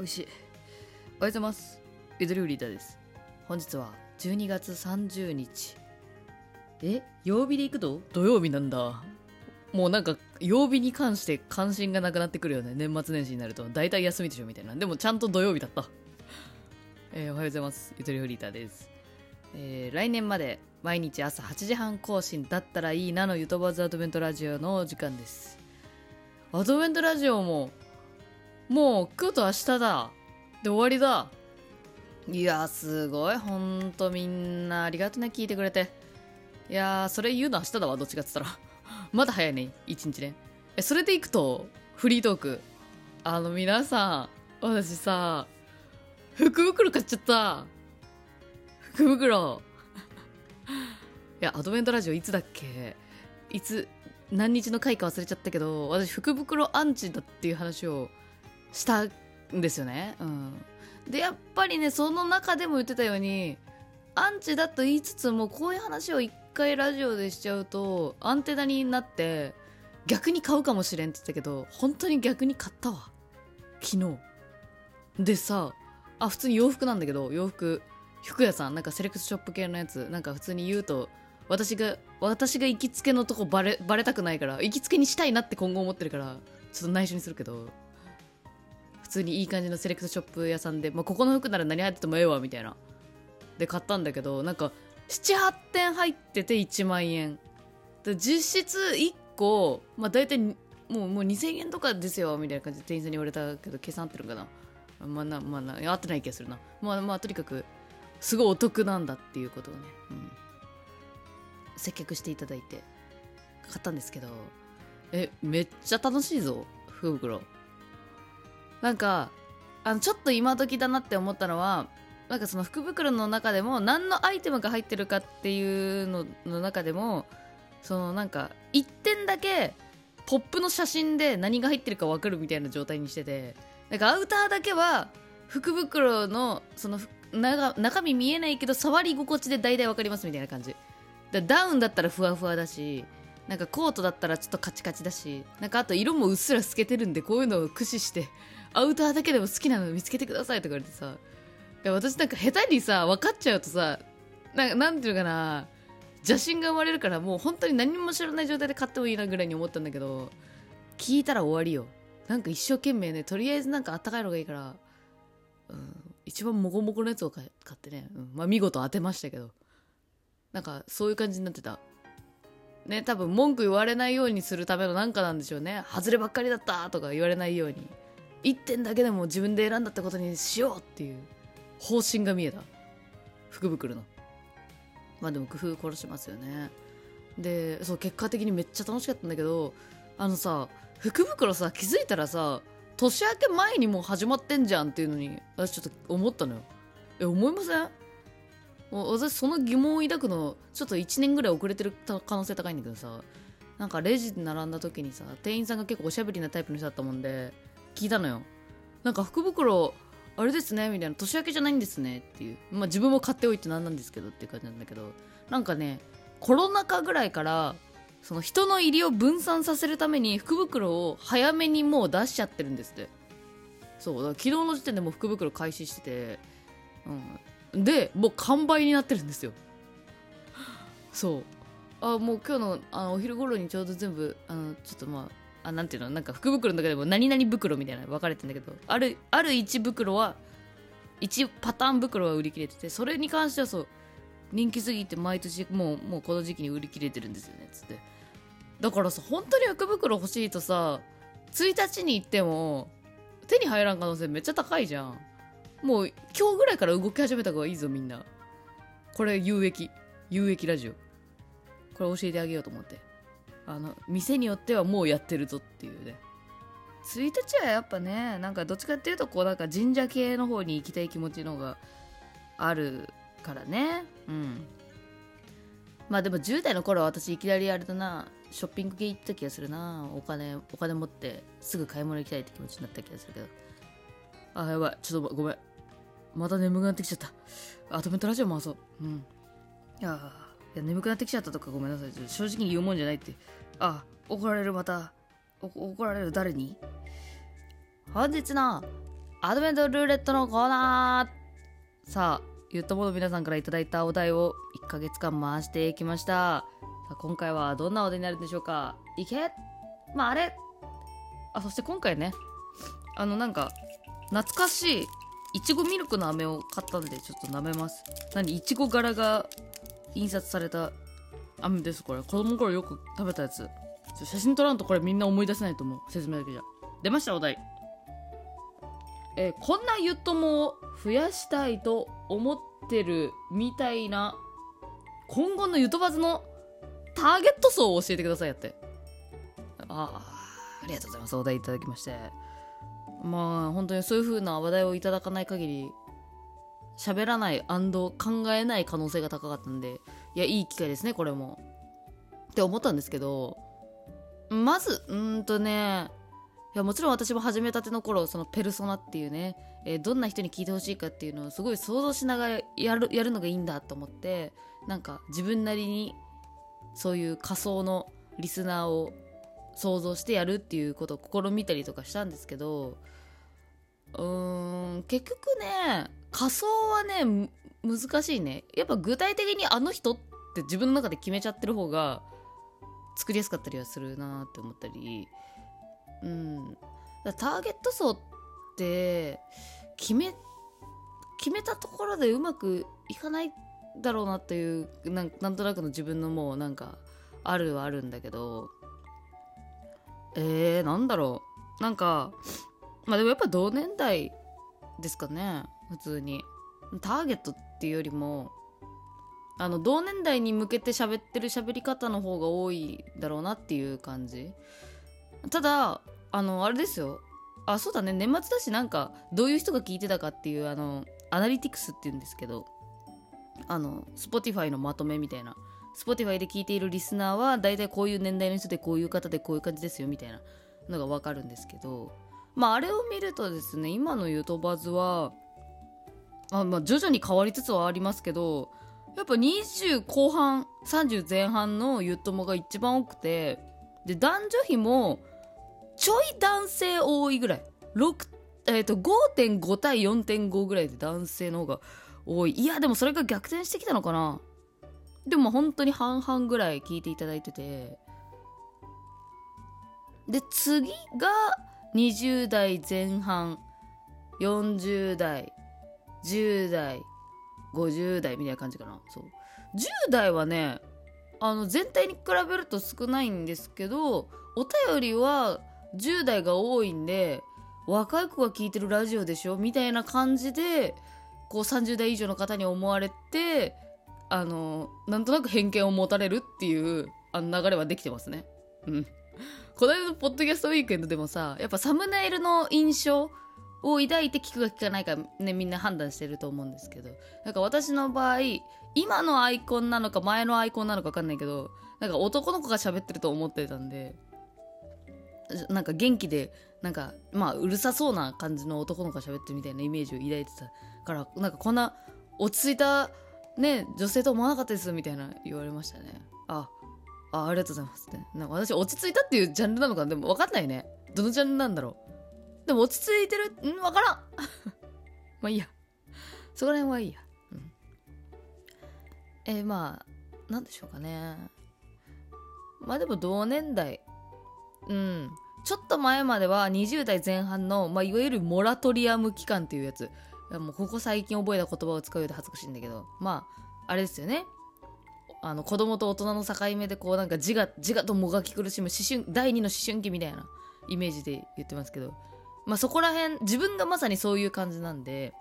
美味しい。おはようございます。ゆずりゅうリーダーです。本日は12月30日え曜日で行くと？土曜日なんだ。もうなんか曜日に関して関心がなくなってくるよね。年末年始になると。大体休みでしょみたいな。でもちゃんと土曜日だった。えーおはようございます。ゆとりフリーターです、えー来年まで毎日朝8時半更新だったらいいなのゆとばずアドベントラジオの時間です。アドベントラジオももう今日と明日だ。で終わりだ。いやすごい。ほんとみんなありがとね。聞いてくれて。いやーそれ言うの明日だわ。どっちかっつったら。まだ早いね。一日ね。えそれでいくとフリートーク。あの皆さん私さ福袋買っちゃった。福袋。いやアドベントラジオいつだっけ？いつ何日の回か忘れちゃったけど私福袋アンチだっていう話をしたんですよね。うん。でやっぱりねその中でも言ってたようにアンチだと言いつつもこういう話を一回ラジオでしちゃうとアンテナになって逆に買うかもしれんって言ったけど本当に逆に買ったわ。昨日。でさあ普通に洋服なんだけど洋服。服屋さん。なんかセレクトショップ系のやつ。なんか普通に言うと私が私が行きつけのとこバレバレたくないから行きつけにしたいなって今後思ってるからちょっと内緒にするけど。普通にいい感じのセレクトショップ屋さんで、まあ、ここの服なら何入っててもええわみたいな。で買ったんだけどなんか78点入ってて1万円。で実質1個、まあ、大体もうもう2000円とかですよみたいな感じで店員さんに言われたけど計算合ってるかな。まあなまあな合ってない気がするな。まあまあとにかくすごいお得なんだっていうことをね、うん、接客していただいて買ったんですけどえめっちゃ楽しいぞ福袋。なんかあのちょっと今時だなって思ったのはなんかその福袋の中でも何のアイテムが入ってるかっていうのの中でもそのなんか1点だけポップの写真で何が入ってるか分かるみたいな状態にしててなんかアウターだけは福袋のその中中身見えないけど触り心地で大体分かりますみたいな感じ。ダウンだったらふわふわだしなんかコートだったらちょっとカチカチだしなんかあと色もうっすら透けてるんでこういうのを駆使してアウターだけでも好きなの見つけてくださいとか言われてさ。いや私なんか下手にさ分かっちゃうとさななんていうかな。邪心が生まれるからもう本当に何も知らない状態で買ってもいいなぐらいに思ったんだけど聞いたら終わりよ。なんか一生懸命ねとりあえずなんかあったかいのがいいから、うん、一番モコモコのやつを買い買ってね、うん、まあ見事当てましたけど。なんかそういう感じになってた。ね多分文句言われないようにするためのなんかなんでしょうね。外ればっかりだったとか言われないように。1点だけでも自分で選んだってことにしようっていう方針が見えた。福袋の。まあでも工夫殺しますよね。でそう結果的にめっちゃ楽しかったんだけどあのさ福袋さ気づいたらさ年明け前にもう始まってんじゃんっていうのに私ちょっと思ったのよ。え思いません？私その疑問を抱くのちょっと1年ぐらい遅れてる可能性高いんだけどさなんかレジで並んだ時にさ店員さんが結構おしゃべりなタイプの人だったもんで聞いたのよ。なんか福袋あれですねみたいな。年明けじゃないんですねっていう。まあ自分も買っておいてなんなんですけどっていう感じなんだけど。なんかねコロナ禍ぐらいからその人の入りを分散させるために福袋を早めにもう出しちゃってるんですって。そう。だから昨日の時点でもう福袋開始してて、うん、でもう完売になってるんですよ。そう。あもう今日のあのお昼頃にちょうど全部あのちょっとまああなんていうの？なんか福袋の中でも何々袋みたいなの分かれてんだけどあるある1袋は1パターン袋は売り切れててそれに関してはそう人気すぎて毎年もうもうこの時期に売り切れてるんですよねつって。だからさ本当に福袋欲しいとさ1日に行っても手に入らん可能性めっちゃ高いじゃん。もう今日ぐらいから動き始めた方がいいぞみんな。これ有益。有益ラジオ。これ教えてあげようと思って。あの店によってはもうやってるぞっていうね。1日はやっぱねなんかどっちかっていうとこうなんか神社系の方に行きたい気持ちの方があるからね。うん。まあでも10代の頃は私いきなりあれだなショッピング系行った気がするな。お金お金持ってすぐ買い物行きたいって気持ちになった気がするけど。あやばい。ちょっとごめん。また眠くなってきちゃった。アドベントラジオ回そう。うん。いやいや眠くなってきちゃったとかごめんなさい。正直に言うもんじゃないって。あ怒られるまた。怒られる誰に？本日のアドベントルーレットのコーナー。さあゆっともの皆さんから頂いたお題を1ヶ月間回していきました。さあ今回はどんなお題になるんでしょうか？いけ？まああれ？あそして今回ねあのなんか懐かしいいちごミルクの飴を買ったんでちょっと舐めます。何？いちご柄が印刷された飴ですこれ。子供の頃よく食べたやつ。写真撮らんとこれみんな思い出せないと思う。説明だけじゃ。出ましたお題。えー、こんなゆっともを増やしたいと思ってるみたいな今後のゆとばずのターゲット層を教えてくださいやって。ああありがとうございます。お題いただきまして。まあ本当にそういう風な話題をいただかない限り喋らない考えない可能性が高かったんでいやいい機会ですねこれも。って思ったんですけどまずうんとねいやもちろん私も始めたての頃そのペルソナっていうね、えー、どんな人に聞いてほしいかっていうのをすごい想像しながらやるやるのがいいんだと思ってなんか自分なりにそういう仮想のリスナーを想像してやるっていうことを試みたりとかしたんですけどうーん結局ね仮想はね難しいね。やっぱ具体的にあの人って自分の中で決めちゃってる方が作りやすかったりはするなって思ったり。うん。ターゲット層って決め決めたところでうまくいかないだろうなっていうなんなんとなくの自分のもうなんかあるはあるんだけど。えー、なんだろう。なんかまあでもやっぱ同年代ですかね。普通に。ターゲットっていうよりもあの同年代に向けて喋ってる喋り方の方が多いだろうなっていう感じ。ただあのあれですよ。あそうだね。年末だしなんかどういう人が聞いてたかっていうあのアナリティクスっていうんですけどあの Spotify のまとめみたいな。Spotify で聞いているリスナーは大体こういう年代の人でこういう方でこういう感じですよみたいなのが分かるんですけど。まああれを見るとですね今のユートバズはあ、まあ、徐々に変わりつつはありますけどやっぱ20後半30前半のユートモが一番多くてで男女比もちょい男性多いぐらい。6、えーと、5.5対4.5ぐらいで男性の方が多い。いやでもそれが逆転してきたのかな。でも本当に半々ぐらい聞いていただいてて。で次が20代前半40代10代50代みたいな感じかなそう10代はねあの全体に比べると少ないんですけどお便りは10代が多いんで若い子が聞いてるラジオでしょ？みたいな感じでこう30代以上の方に思われてあのなんとなく偏見を持たれるっていうあの流れはできてますね。うん。この間のポッドキャストウィークエンドでもさやっぱサムネイルの印象を抱いて聞くか聞かないかねみんな判断してると思うんですけど。なんか私の場合今のアイコンなのか前のアイコンなのか分かんないけどなんか男の子が喋ってると思ってたんでなんか元気でなんかまあうるさそうな感じの男の子が喋ってるみたいなイメージを抱いてたからなんかこんな落ち着いたね女性と思わなかったですみたいな言われましたね。ああありがとうございますって。なんか私落ち着いたっていうジャンルなのかでも分かんないね。どのジャンルなんだろう？でも落ち着いてる？ん分からん。まあいいや。そこら辺はいいや、うん、えー、まあなんでしょうかね。まあでも同年代。うん。ちょっと前までは20代前半の、まあ、いわゆるモラトリアム期間っていうやつ。もうここ最近覚えた言葉を使うようで恥ずかしいんだけど、まあ、あれですよね。あの子供と大人の境目でこうなんか自我自我ともがき苦しむ思春第二の思春期みたいなイメージで言ってますけど、まあ、そこら辺自分がまさにそういう感じなんで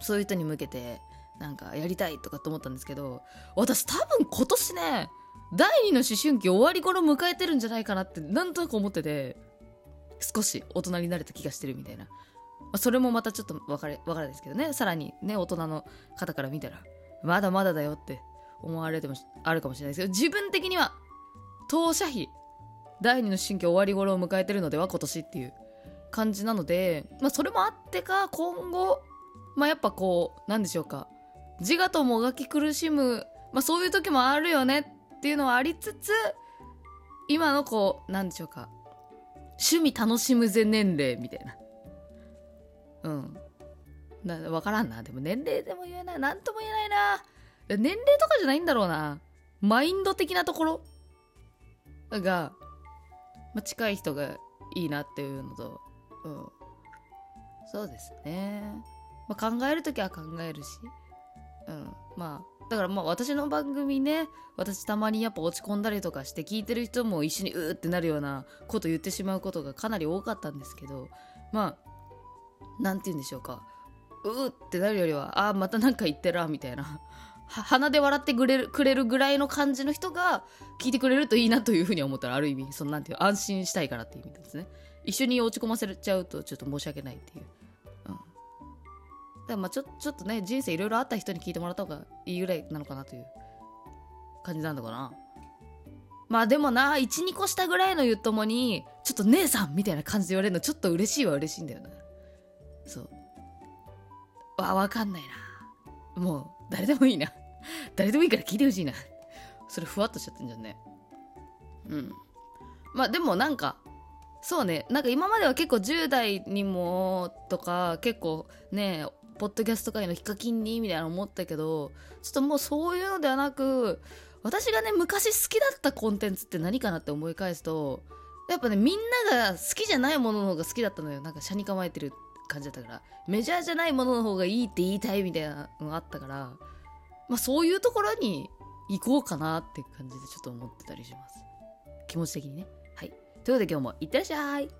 そういう人に向けてなんかやりたいとかと思ったんですけど私多分今年ね第2の思春期終わり頃迎えてるんじゃないかなってなんとなく思ってて少し大人になれた気がしてるみたいな、まあ、それもまたちょっと分かれ分かるんですけどね。さらにね大人の方から見たらまだまだだよって思われてもあるかもしれないですけど自分的には当社費第2の思春期終わり頃を迎えてるのでは今年っていう感じなので、まあ、それもあってか今後まあやっぱこうなんでしょうか。自我ともがき苦しむ、まあ、そういう時もあるよねっていうのはありつつ今のこうなんでしょうか。趣味楽しむぜ年齢みたいな。うん。な分からんな。でも年齢でも言えない。何とも言えないな。年齢とかじゃないんだろうな。マインド的なところ。が、まあ、近い人がいいなっていうのと、うん、そうですね、まあ、考える時は考えるし、うん、まあだからまあ私の番組ね私たまにやっぱ落ち込んだりとかして聞いてる人も一緒にうーってなるようなこと言ってしまうことがかなり多かったんですけどまあ何て言うんでしょうか。うーってなるよりはああまたなんか言ってらみたいな。鼻で笑ってくれるくれるぐらいの感じの人が聞いてくれるといいなというふうに思ったらある意味そのなんていう安心したいからっていう意味ですね。一緒に落ち込ませちゃうとちょっと申し訳ないっていう、うん、だからまあちょちょっとね人生いろいろあった人に聞いてもらった方がいいぐらいなのかなという感じなんだかな。まあでもな12個下ぐらいのゆっともにちょっと姉さんみたいな感じで言われるのちょっと嬉しいは嬉しいんだよな。そう。わわかんないな。もう誰でもいいな。誰でもいいから聞いてほしいな。それふわっとしちゃってんじゃんね。うん。まあでもなんかそうね。なんか今までは結構10代にもとか結構ねポッドキャスト界のヒカキンにみたいな思ったけどちょっともうそういうのではなく私がね昔好きだったコンテンツって何かなって思い返すとやっぱねみんなが好きじゃないものの方が好きだったのよ。なんか車に構えてる感じだったから。メジャーじゃないものの方がいいって言いたいみたいなのがあったから。まあそういうところに行こうかなって感じでちょっと思ってたりします。気持ち的にね。ということで今日もいってらっしゃい。